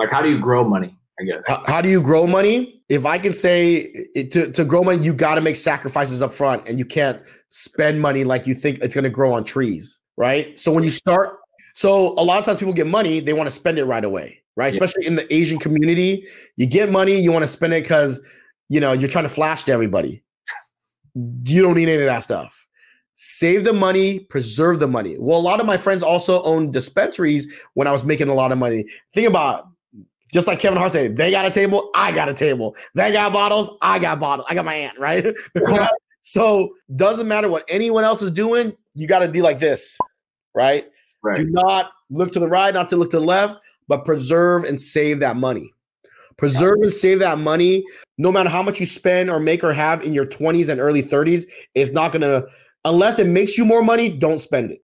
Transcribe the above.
Like, how do you grow money? I guess. How, how do you grow money? If I can say it, to, to grow money, you got to make sacrifices up front and you can't spend money like you think it's going to grow on trees, right? So when you start, so a lot of times people get money, they want to spend it right away, right? Yeah. Especially in the Asian community, you get money, you want to spend it because, you know, you're trying to flash to everybody. You don't need any of that stuff save the money, preserve the money. Well, a lot of my friends also own dispensaries when I was making a lot of money. Think about just like Kevin Hart said, they got a table, I got a table. They got bottles, I got bottles. I got my aunt, right? so doesn't matter what anyone else is doing, you got to be like this, right? right? Do not look to the right, not to look to the left, but preserve and save that money. Preserve and save that money. No matter how much you spend or make or have in your 20s and early 30s, it's not going to, unless it makes you more money, don't spend it.